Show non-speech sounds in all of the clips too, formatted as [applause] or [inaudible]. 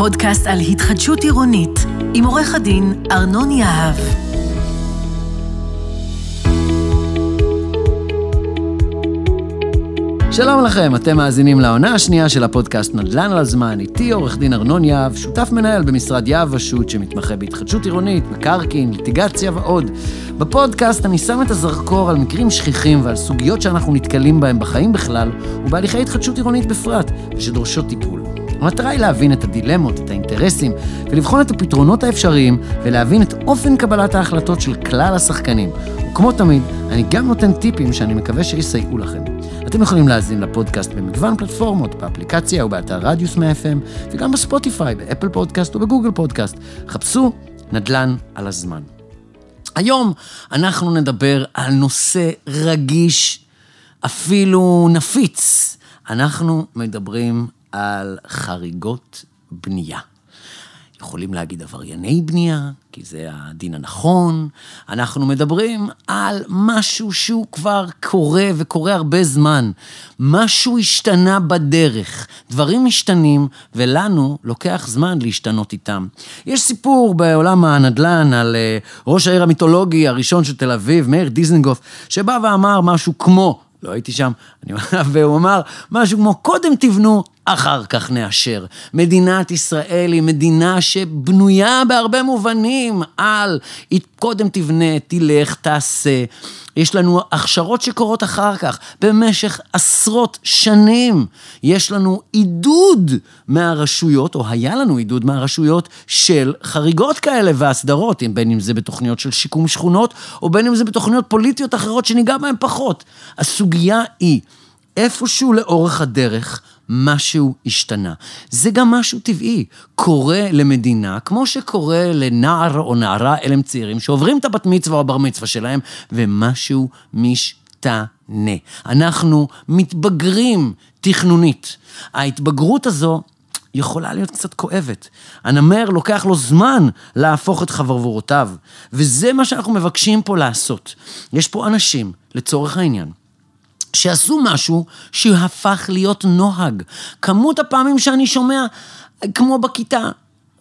פודקאסט על התחדשות עירונית, עם עורך הדין ארנון יהב. שלום לכם, אתם מאזינים לעונה השנייה של הפודקאסט נדל"ן על הזמן, איתי עורך דין ארנון יהב, שותף מנהל במשרד יהב ושות' שמתמחה בהתחדשות עירונית, מקרקעין, ליטיגציה ועוד. בפודקאסט אני שם את הזרקור על מקרים שכיחים ועל סוגיות שאנחנו נתקלים בהם בחיים בכלל, ובהליכי התחדשות עירונית בפרט, ושדורשות טיפול. המטרה היא להבין את הדילמות, את האינטרסים, ולבחון את הפתרונות האפשריים, ולהבין את אופן קבלת ההחלטות של כלל השחקנים. וכמו תמיד, אני גם נותן טיפים שאני מקווה שיסייעו לכם. אתם יכולים להאזין לפודקאסט במגוון פלטפורמות, באפליקציה ובאתר רדיוס מ-FM, וגם בספוטיפיי, באפל פודקאסט ובגוגל פודקאסט. חפשו נדל"ן על הזמן. היום אנחנו נדבר על נושא רגיש, אפילו נפיץ. אנחנו מדברים על חריגות בנייה. יכולים להגיד עברייני בנייה, כי זה הדין הנכון. אנחנו מדברים על משהו שהוא כבר קורה וקורה הרבה זמן. משהו השתנה בדרך. דברים משתנים, ולנו לוקח זמן להשתנות איתם. יש סיפור בעולם הנדל"ן על uh, ראש העיר המיתולוגי הראשון של תל אביב, מאיר דיזנגוף, שבא ואמר משהו כמו, לא הייתי שם, אני, [laughs] והוא אמר משהו כמו, קודם תבנו, אחר כך נאשר. מדינת ישראל היא מדינה שבנויה בהרבה מובנים על קודם תבנה, תלך, תעשה. יש לנו הכשרות שקורות אחר כך, במשך עשרות שנים. יש לנו עידוד מהרשויות, או היה לנו עידוד מהרשויות, של חריגות כאלה והסדרות, בין אם זה בתוכניות של שיקום שכונות, או בין אם זה בתוכניות פוליטיות אחרות שניגע בהן פחות. הסוגיה היא, איפשהו לאורך הדרך, משהו השתנה. זה גם משהו טבעי. קורה למדינה, כמו שקורה לנער או נערה, אלה הם צעירים, שעוברים את הבת מצווה או הבר מצווה שלהם, ומשהו משתנה. אנחנו מתבגרים תכנונית. ההתבגרות הזו יכולה להיות קצת כואבת. הנמר לוקח לו זמן להפוך את חברבורותיו, וזה מה שאנחנו מבקשים פה לעשות. יש פה אנשים, לצורך העניין, שעשו משהו שהפך להיות נוהג. כמות הפעמים שאני שומע, כמו בכיתה,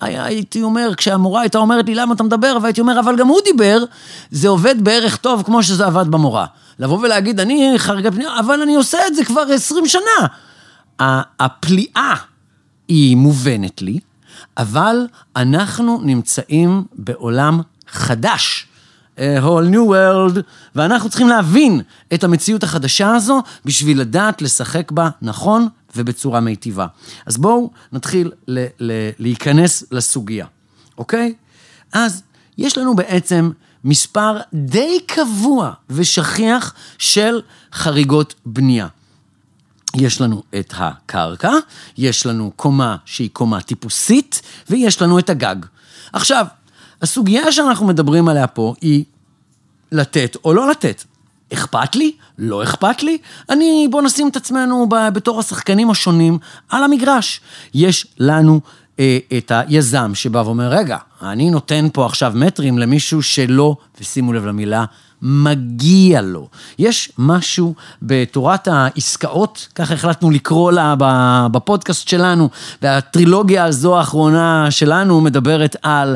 הייתי אומר, כשהמורה הייתה אומרת לי למה אתה מדבר, והייתי אומר, אבל גם הוא דיבר, זה עובד בערך טוב כמו שזה עבד במורה. לבוא ולהגיד, אני חריגה פנייה, אבל אני עושה את זה כבר עשרים שנה. הפליאה היא מובנת לי, אבל אנחנו נמצאים בעולם חדש. A whole new world, ואנחנו צריכים להבין את המציאות החדשה הזו בשביל לדעת לשחק בה נכון ובצורה מיטיבה. אז בואו נתחיל ל- ל- להיכנס לסוגיה, אוקיי? אז יש לנו בעצם מספר די קבוע ושכיח של חריגות בנייה. יש לנו את הקרקע, יש לנו קומה שהיא קומה טיפוסית, ויש לנו את הגג. עכשיו, הסוגיה שאנחנו מדברים עליה פה היא לתת או לא לתת. אכפת לי? לא אכפת לי? אני, בוא נשים את עצמנו ב, בתור השחקנים השונים על המגרש. יש לנו אה, את היזם שבא ואומר, רגע, אני נותן פה עכשיו מטרים למישהו שלא, ושימו לב למילה, מגיע לו. יש משהו בתורת העסקאות, ככה החלטנו לקרוא לה בפודקאסט שלנו, והטרילוגיה הזו האחרונה שלנו מדברת על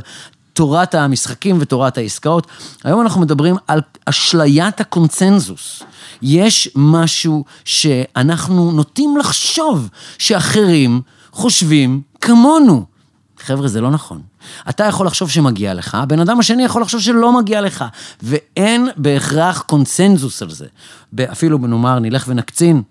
תורת המשחקים ותורת העסקאות. היום אנחנו מדברים על אשליית הקונצנזוס. יש משהו שאנחנו נוטים לחשוב שאחרים חושבים כמונו. חבר'ה, זה לא נכון. אתה יכול לחשוב שמגיע לך, הבן אדם השני יכול לחשוב שלא מגיע לך, ואין בהכרח קונצנזוס על זה. אפילו נאמר, נלך ונקצין,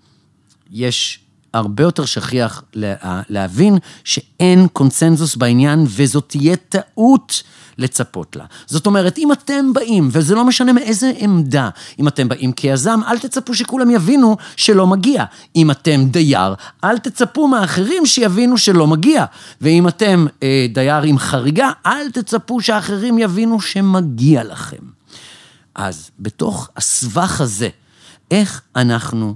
יש הרבה יותר שכיח לה- להבין שאין קונצנזוס בעניין, וזאת תהיה טעות לצפות לה. זאת אומרת, אם אתם באים, וזה לא משנה מאיזה עמדה, אם אתם באים כיזם, אל תצפו שכולם יבינו שלא מגיע. אם אתם דייר, אל תצפו מאחרים שיבינו שלא מגיע. ואם אתם אה, דייר עם חריגה, אל תצפו שאחרים יבינו שמגיע לכם. אז בתוך הסבך הזה, איך אנחנו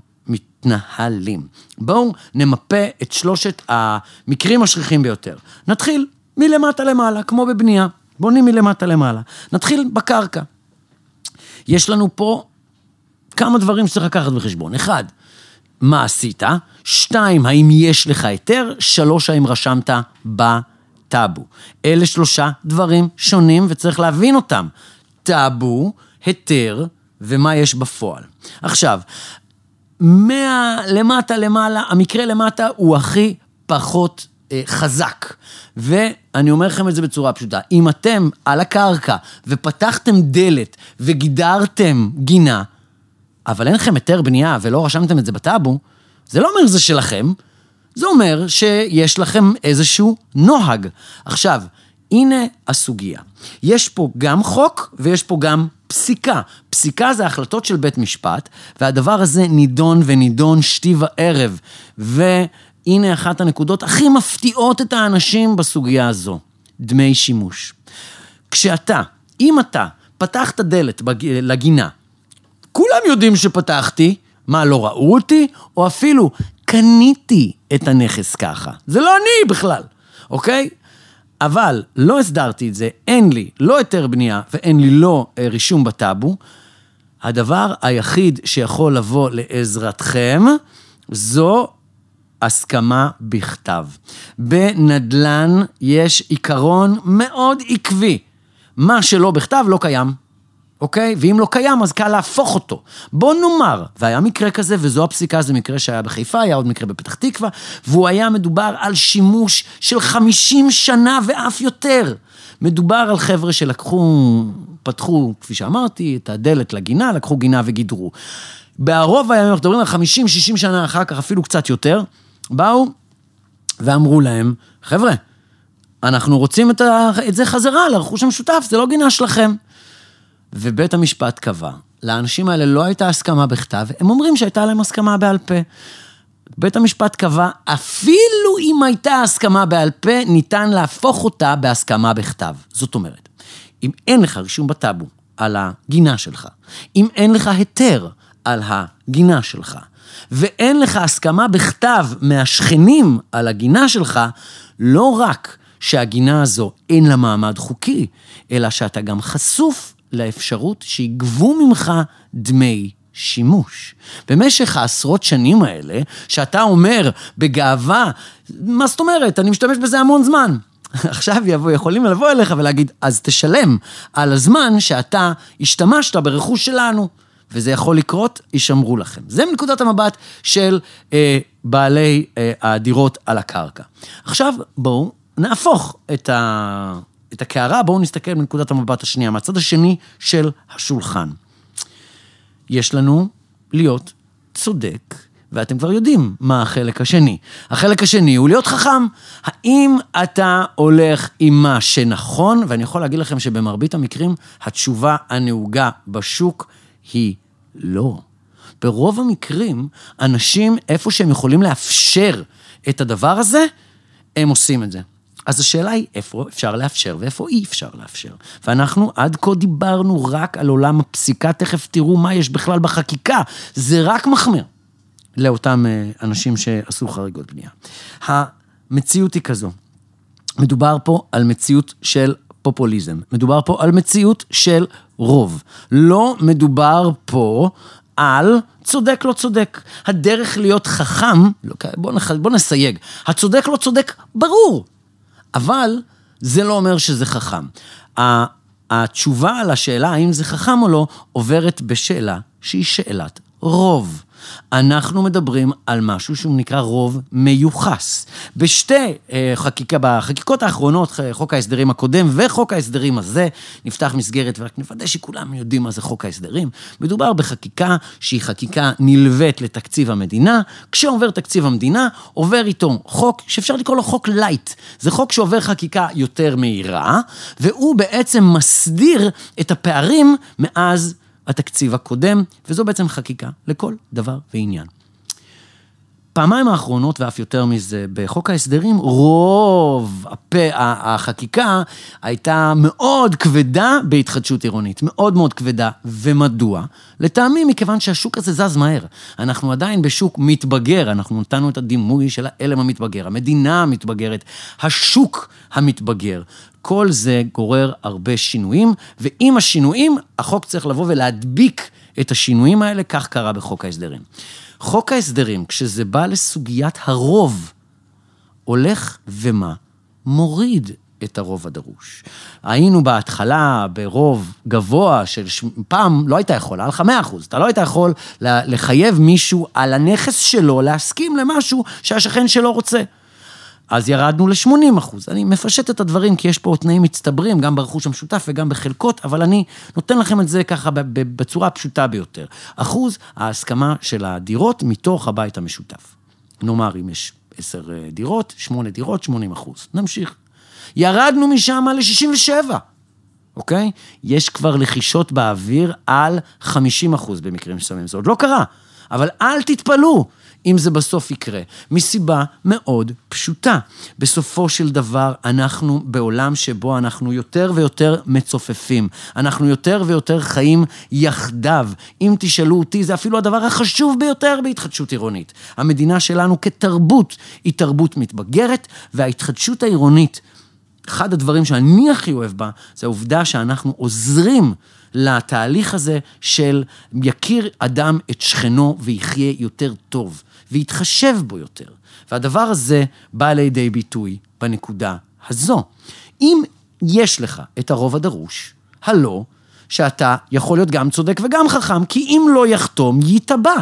מתנהלים? בואו נמפה את שלושת המקרים השכיחים ביותר. נתחיל מלמטה למעלה, כמו בבנייה. בונים מלמטה למעלה. נתחיל בקרקע. יש לנו פה כמה דברים שצריך לקחת בחשבון. אחד, מה עשית? שתיים, האם יש לך היתר? שלוש, האם רשמת בטאבו. אלה שלושה דברים שונים וצריך להבין אותם. טאבו, היתר ומה יש בפועל. עכשיו, מהלמטה למעלה, המקרה למטה הוא הכי פחות אה, חזק. ואני אומר לכם את זה בצורה פשוטה, אם אתם על הקרקע ופתחתם דלת וגידרתם גינה, אבל אין לכם היתר בנייה ולא רשמתם את זה בטאבו, זה לא אומר שזה שלכם, זה אומר שיש לכם איזשהו נוהג. עכשיו, הנה הסוגיה. יש פה גם חוק ויש פה גם פסיקה. פסיקה זה החלטות של בית משפט, והדבר הזה נידון ונידון שתי וערב. והנה אחת הנקודות הכי מפתיעות את האנשים בסוגיה הזו, דמי שימוש. כשאתה, אם אתה פתחת דלת בג... לגינה, כולם יודעים שפתחתי, מה, לא ראו אותי? או אפילו קניתי את הנכס ככה. זה לא אני בכלל, אוקיי? אבל לא הסדרתי את זה, אין לי לא היתר בנייה ואין לי לא אה, רישום בטאבו. הדבר היחיד שיכול לבוא לעזרתכם זו הסכמה בכתב. בנדל"ן יש עיקרון מאוד עקבי. מה שלא בכתב לא קיים. אוקיי? ואם לא קיים, אז קל להפוך אותו. בוא נאמר, והיה מקרה כזה, וזו הפסיקה, זה מקרה שהיה בחיפה, היה עוד מקרה בפתח תקווה, והוא היה מדובר על שימוש של 50 שנה ואף יותר. מדובר על חבר'ה שלקחו, פתחו, כפי שאמרתי, את הדלת לגינה, לקחו גינה וגידרו. בערוב הימים, אנחנו מדברים על 50-60 שנה אחר כך, אפילו קצת יותר, באו ואמרו להם, חבר'ה, אנחנו רוצים את, ה... את זה חזרה לרכוש המשותף, זה לא גינה שלכם. ובית המשפט קבע, לאנשים האלה לא הייתה הסכמה בכתב, הם אומרים שהייתה להם הסכמה בעל פה. בית המשפט קבע, אפילו אם הייתה הסכמה בעל פה, ניתן להפוך אותה בהסכמה בכתב. זאת אומרת, אם אין לך רישום בטאבו על הגינה שלך, אם אין לך היתר על הגינה שלך, ואין לך הסכמה בכתב מהשכנים על הגינה שלך, לא רק שהגינה הזו אין לה מעמד חוקי, אלא שאתה גם חשוף לאפשרות שיגבו ממך דמי שימוש. במשך העשרות שנים האלה, שאתה אומר בגאווה, מה זאת אומרת, אני משתמש בזה המון זמן. [laughs] עכשיו יבוא, יכולים לבוא אליך ולהגיד, אז תשלם על הזמן שאתה השתמשת ברכוש שלנו. וזה יכול לקרות, יישמרו לכם. זה מנקודת המבט של אה, בעלי אה, הדירות על הקרקע. עכשיו, בואו נהפוך את ה... את הקערה, בואו נסתכל מנקודת המבט השנייה, מהצד השני של השולחן. יש לנו להיות צודק, ואתם כבר יודעים מה החלק השני. החלק השני הוא להיות חכם. האם אתה הולך עם מה שנכון, ואני יכול להגיד לכם שבמרבית המקרים התשובה הנהוגה בשוק היא לא. ברוב המקרים, אנשים, איפה שהם יכולים לאפשר את הדבר הזה, הם עושים את זה. אז השאלה היא איפה אפשר לאפשר ואיפה אי אפשר לאפשר. ואנחנו עד כה דיברנו רק על עולם הפסיקה, תכף תראו מה יש בכלל בחקיקה. זה רק מחמיר לאותם אנשים שעשו חריגות בנייה. המציאות היא כזו, מדובר פה על מציאות של פופוליזם, מדובר פה על מציאות של רוב. לא מדובר פה על צודק לא צודק. הדרך להיות חכם, בוא, נח, בוא נסייג, הצודק לא צודק, ברור. אבל זה לא אומר שזה חכם. התשובה על השאלה האם זה חכם או לא, עוברת בשאלה שהיא שאלת רוב. אנחנו מדברים על משהו שהוא נקרא רוב מיוחס. בשתי אה, חקיקה, בחקיקות האחרונות, חוק ההסדרים הקודם וחוק ההסדרים הזה, נפתח מסגרת, ורק נוודא שכולם יודעים מה זה חוק ההסדרים. מדובר בחקיקה שהיא חקיקה נלווית לתקציב המדינה. כשעובר תקציב המדינה, עובר איתו חוק שאפשר לקרוא לו חוק lite. זה חוק שעובר חקיקה יותר מהירה, והוא בעצם מסדיר את הפערים מאז התקציב הקודם, וזו בעצם חקיקה לכל דבר ועניין. פעמיים האחרונות, ואף יותר מזה, בחוק ההסדרים, רוב הפה, החקיקה הייתה מאוד כבדה בהתחדשות עירונית, מאוד מאוד כבדה. ומדוע? לטעמי, מכיוון שהשוק הזה זז מהר. אנחנו עדיין בשוק מתבגר, אנחנו נתנו את הדימוי של האלם המתבגר, המדינה המתבגרת, השוק המתבגר. כל זה גורר הרבה שינויים, ועם השינויים, החוק צריך לבוא ולהדביק את השינויים האלה, כך קרה בחוק ההסדרים. חוק ההסדרים, כשזה בא לסוגיית הרוב, הולך ומה? מוריד את הרוב הדרוש. היינו בהתחלה ברוב גבוה של, ש... פעם לא היית יכול, היה לך 100 אחוז, אתה לא היית יכול לחייב מישהו על הנכס שלו להסכים למשהו שהשכן שלו רוצה. אז ירדנו ל-80 אחוז. אני מפשט את הדברים כי יש פה תנאים מצטברים, גם ברכוש המשותף וגם בחלקות, אבל אני נותן לכם את זה ככה בצורה הפשוטה ביותר. אחוז ההסכמה של הדירות מתוך הבית המשותף. נאמר, אם יש 10 אה, דירות, 8 דירות, 80 אחוז. נמשיך. ירדנו משם ל-67, אוקיי? יש כבר לחישות באוויר על 50 אחוז במקרים מסוימים. זה עוד לא קרה, אבל אל תתפלאו. אם זה בסוף יקרה, מסיבה מאוד פשוטה. בסופו של דבר, אנחנו בעולם שבו אנחנו יותר ויותר מצופפים. אנחנו יותר ויותר חיים יחדיו. אם תשאלו אותי, זה אפילו הדבר החשוב ביותר בהתחדשות עירונית. המדינה שלנו כתרבות היא תרבות מתבגרת, וההתחדשות העירונית, אחד הדברים שאני הכי אוהב בה, זה העובדה שאנחנו עוזרים לתהליך הזה של יכיר אדם את שכנו ויחיה יותר טוב. ויתחשב בו יותר. והדבר הזה בא לידי ביטוי בנקודה הזו. אם יש לך את הרוב הדרוש, הלא שאתה יכול להיות גם צודק וגם חכם, כי אם לא יחתום, ייתבע.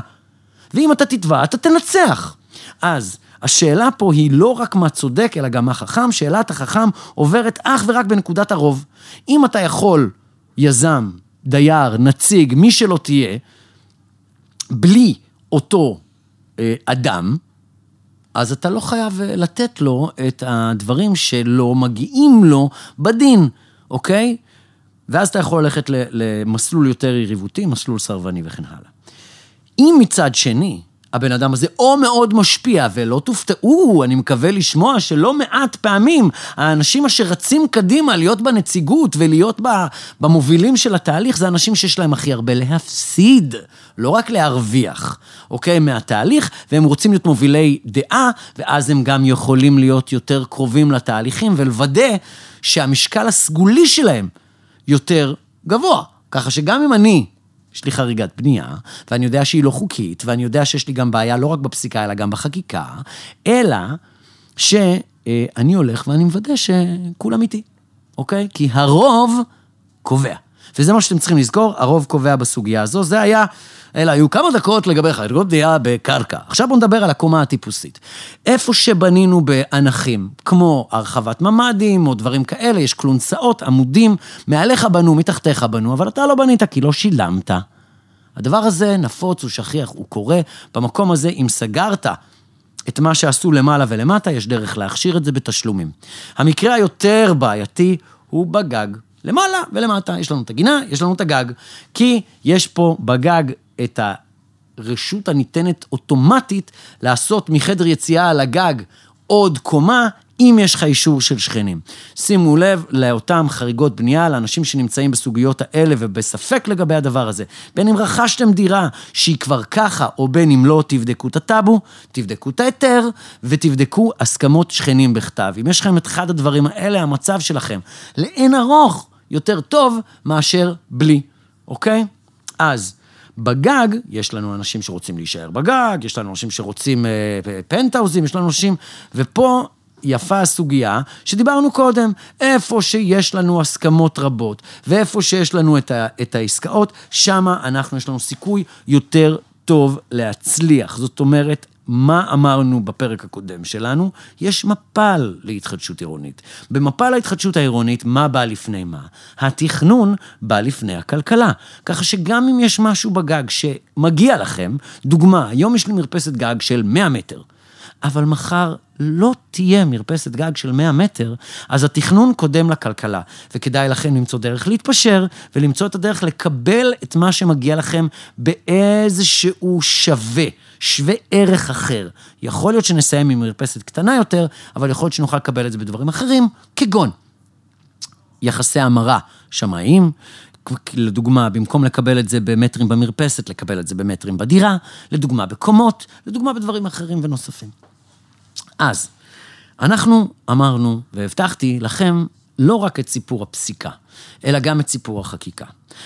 ואם אתה תתבע, אתה תנצח. אז השאלה פה היא לא רק מה צודק, אלא גם מה חכם. שאלת החכם עוברת אך ורק בנקודת הרוב. אם אתה יכול, יזם, דייר, נציג, מי שלא תהיה, בלי אותו אדם, אז אתה לא חייב אה, לתת לו את הדברים שלא מגיעים לו בדין, אוקיי? ואז אתה יכול ללכת למסלול יותר יריבותי, מסלול סרבני וכן הלאה. אם מצד שני, הבן אדם הזה או מאוד משפיע, ולא תופתעו, אני מקווה לשמוע שלא מעט פעמים האנשים אשר רצים קדימה להיות בנציגות ולהיות במובילים של התהליך, זה אנשים שיש להם הכי הרבה להפסיד, לא רק להרוויח, אוקיי? מהתהליך, והם רוצים להיות מובילי דעה, ואז הם גם יכולים להיות יותר קרובים לתהליכים ולוודא שהמשקל הסגולי שלהם יותר גבוה. ככה שגם אם אני יש לי חריגת בנייה, ואני יודע שהיא לא חוקית, ואני יודע שיש לי גם בעיה לא רק בפסיקה, אלא גם בחקיקה, אלא שאני הולך ואני מוודא שכולם איתי, אוקיי? כי הרוב קובע. וזה מה שאתם צריכים לזכור, הרוב קובע בסוגיה הזו. זה היה, אלא היו כמה דקות לגבי חריגות בנייה בקרקע. עכשיו בואו נדבר על הקומה הטיפוסית. איפה שבנינו באנכים, כמו הרחבת ממ"דים או דברים כאלה, יש כלונסאות, עמודים, מעליך בנו, מתחתיך בנו, אבל אתה לא בנית כי לא שילמת. הדבר הזה נפוץ, הוא שכיח, הוא קורה. במקום הזה, אם סגרת את מה שעשו למעלה ולמטה, יש דרך להכשיר את זה בתשלומים. המקרה היותר בעייתי הוא בגג. למעלה ולמטה, יש לנו את הגינה, יש לנו את הגג. כי יש פה בגג את הרשות הניתנת אוטומטית לעשות מחדר יציאה על הגג עוד קומה, אם יש לך אישור של שכנים. שימו לב לאותן חריגות בנייה, לאנשים שנמצאים בסוגיות האלה ובספק לגבי הדבר הזה. בין אם רכשתם דירה שהיא כבר ככה, או בין אם לא, תבדקו את הטאבו, תבדקו את ההיתר, ותבדקו הסכמות שכנים בכתב. אם יש לכם את אחד הדברים האלה, המצב שלכם לאין ארוך יותר טוב מאשר בלי, אוקיי? אז בגג, יש לנו אנשים שרוצים להישאר בגג, יש לנו אנשים שרוצים אה, פנטהאוזים, יש לנו אנשים, ופה יפה הסוגיה שדיברנו קודם, איפה שיש לנו הסכמות רבות, ואיפה שיש לנו את, ה, את העסקאות, שמה אנחנו, יש לנו סיכוי יותר טוב להצליח. זאת אומרת, מה אמרנו בפרק הקודם שלנו? יש מפל להתחדשות עירונית. במפל ההתחדשות העירונית, מה בא לפני מה? התכנון בא לפני הכלכלה. ככה שגם אם יש משהו בגג שמגיע לכם, דוגמה, היום יש לי מרפסת גג של 100 מטר. אבל מחר לא תהיה מרפסת גג של 100 מטר, אז התכנון קודם לכלכלה, וכדאי לכם למצוא דרך להתפשר, ולמצוא את הדרך לקבל את מה שמגיע לכם באיזשהו שווה, שווה ערך אחר. יכול להיות שנסיים עם מרפסת קטנה יותר, אבל יכול להיות שנוכל לקבל את זה בדברים אחרים, כגון יחסי המרה שמאים, לדוגמה, במקום לקבל את זה במטרים במרפסת, לקבל את זה במטרים בדירה, לדוגמה בקומות, לדוגמה בדברים אחרים ונוספים. אז, אנחנו אמרנו והבטחתי לכם לא רק את סיפור הפסיקה, אלא גם את סיפור החקיקה.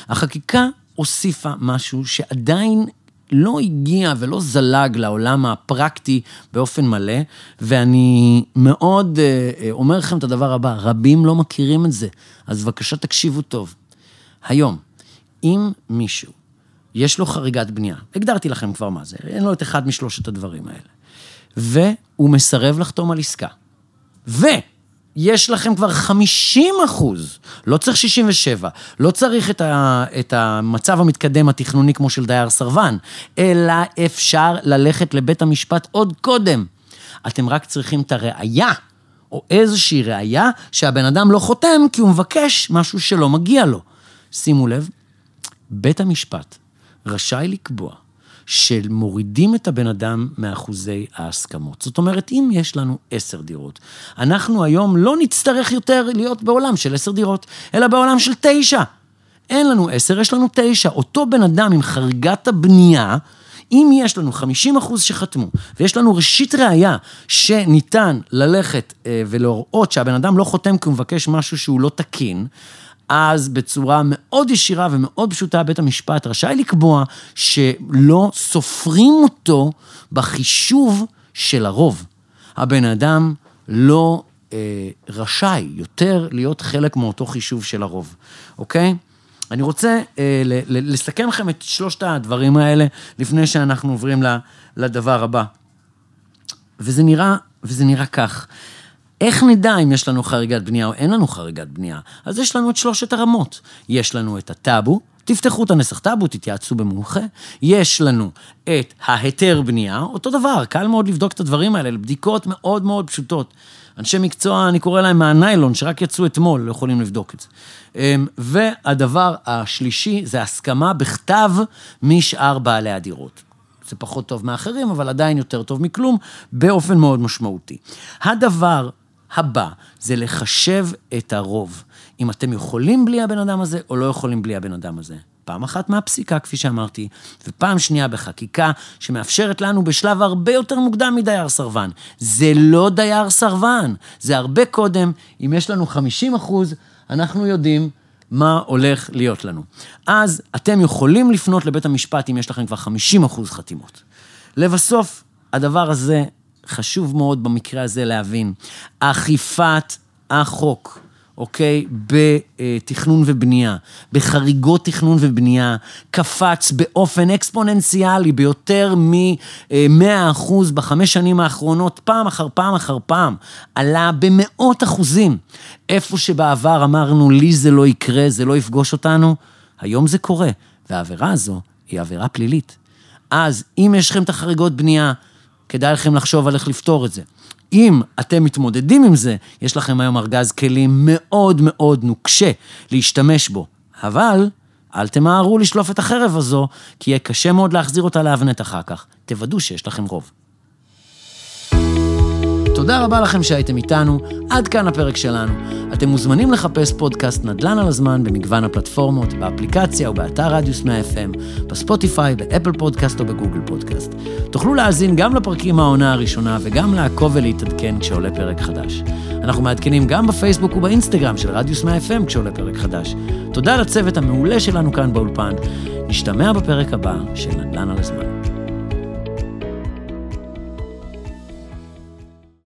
החקיקה הוסיפה משהו שעדיין לא הגיע ולא זלג לעולם הפרקטי באופן מלא, ואני מאוד אה, אה, אומר לכם את הדבר הבא, רבים לא מכירים את זה, אז בבקשה תקשיבו טוב. היום, אם מישהו, יש לו חריגת בנייה, הגדרתי לכם כבר מה זה, אין לו את אחד משלושת הדברים האלה, והוא מסרב לחתום על עסקה. ויש לכם כבר 50 אחוז, לא צריך 67, לא צריך את, ה, את המצב המתקדם התכנוני כמו של דייר סרבן, אלא אפשר ללכת לבית המשפט עוד קודם. אתם רק צריכים את הראייה, או איזושהי ראייה, שהבן אדם לא חותם כי הוא מבקש משהו שלא מגיע לו. שימו לב, בית המשפט רשאי לקבוע שמורידים את הבן אדם מאחוזי ההסכמות. זאת אומרת, אם יש לנו עשר דירות, אנחנו היום לא נצטרך יותר להיות בעולם של עשר דירות, אלא בעולם של תשע. אין לנו עשר, יש לנו תשע. אותו בן אדם עם חריגת הבנייה, אם יש לנו 50 אחוז שחתמו, ויש לנו ראשית ראייה שניתן ללכת אה, ולהראות שהבן אדם לא חותם כי הוא מבקש משהו שהוא לא תקין, אז בצורה מאוד ישירה ומאוד פשוטה, בית המשפט רשאי לקבוע שלא סופרים אותו בחישוב של הרוב. הבן אדם לא אה, רשאי יותר להיות חלק מאותו חישוב של הרוב, אוקיי? אני רוצה אה, לסכם לכם את שלושת הדברים האלה לפני שאנחנו עוברים לדבר הבא. וזה נראה, וזה נראה כך. איך נדע אם יש לנו חריגת בנייה או אין לנו חריגת בנייה? אז יש לנו את שלושת הרמות. יש לנו את הטאבו, תפתחו את הנסח טאבו, תתייעצו במומחה. יש לנו את ההיתר בנייה, אותו דבר, קל מאוד לבדוק את הדברים האלה, לבדיקות מאוד מאוד פשוטות. אנשי מקצוע, אני קורא להם מהניילון, שרק יצאו אתמול, לא יכולים לבדוק את זה. אמ, והדבר השלישי זה הסכמה בכתב משאר בעלי הדירות. זה פחות טוב מאחרים, אבל עדיין יותר טוב מכלום, באופן מאוד משמעותי. הדבר הבא זה לחשב את הרוב. אם אתם יכולים בלי הבן אדם הזה, או לא יכולים בלי הבן אדם הזה. פעם אחת מהפסיקה, כפי שאמרתי, ופעם שנייה בחקיקה, שמאפשרת לנו בשלב הרבה יותר מוקדם מדייר סרבן. זה לא דייר סרבן, זה הרבה קודם. אם יש לנו 50 אחוז, אנחנו יודעים מה הולך להיות לנו. אז אתם יכולים לפנות לבית המשפט אם יש לכם כבר 50 אחוז חתימות. לבסוף, הדבר הזה חשוב מאוד במקרה הזה להבין, אכיפת החוק, אוקיי? בתכנון ובנייה, בחריגות תכנון ובנייה, קפץ באופן אקספוננציאלי ביותר מ-100% בחמש שנים האחרונות, פעם אחר פעם אחר פעם, עלה במאות אחוזים. איפה שבעבר אמרנו, לי זה לא יקרה, זה לא יפגוש אותנו, היום זה קורה, והעבירה הזו היא עבירה פלילית. אז אם יש לכם את החריגות בנייה, כדאי לכם לחשוב על איך לפתור את זה. אם אתם מתמודדים עם זה, יש לכם היום ארגז כלים מאוד מאוד נוקשה להשתמש בו. אבל אל תמהרו לשלוף את החרב הזו, כי יהיה קשה מאוד להחזיר אותה לאבנט אחר כך. תוודאו שיש לכם רוב. תודה רבה לכם שהייתם איתנו, עד כאן הפרק שלנו. אתם מוזמנים לחפש פודקאסט נדל"ן על הזמן במגוון הפלטפורמות, באפליקציה או באתר רדיוס 100 FM, בספוטיפיי, באפל פודקאסט או בגוגל פודקאסט. תוכלו להאזין גם לפרקים מהעונה הראשונה וגם לעקוב ולהתעדכן כשעולה פרק חדש. אנחנו מעדכנים גם בפייסבוק ובאינסטגרם של רדיוס 100 FM כשעולה פרק חדש. תודה לצוות המעולה שלנו כאן באולפן. נשתמע בפרק הבא של נדל"ן על הזמן.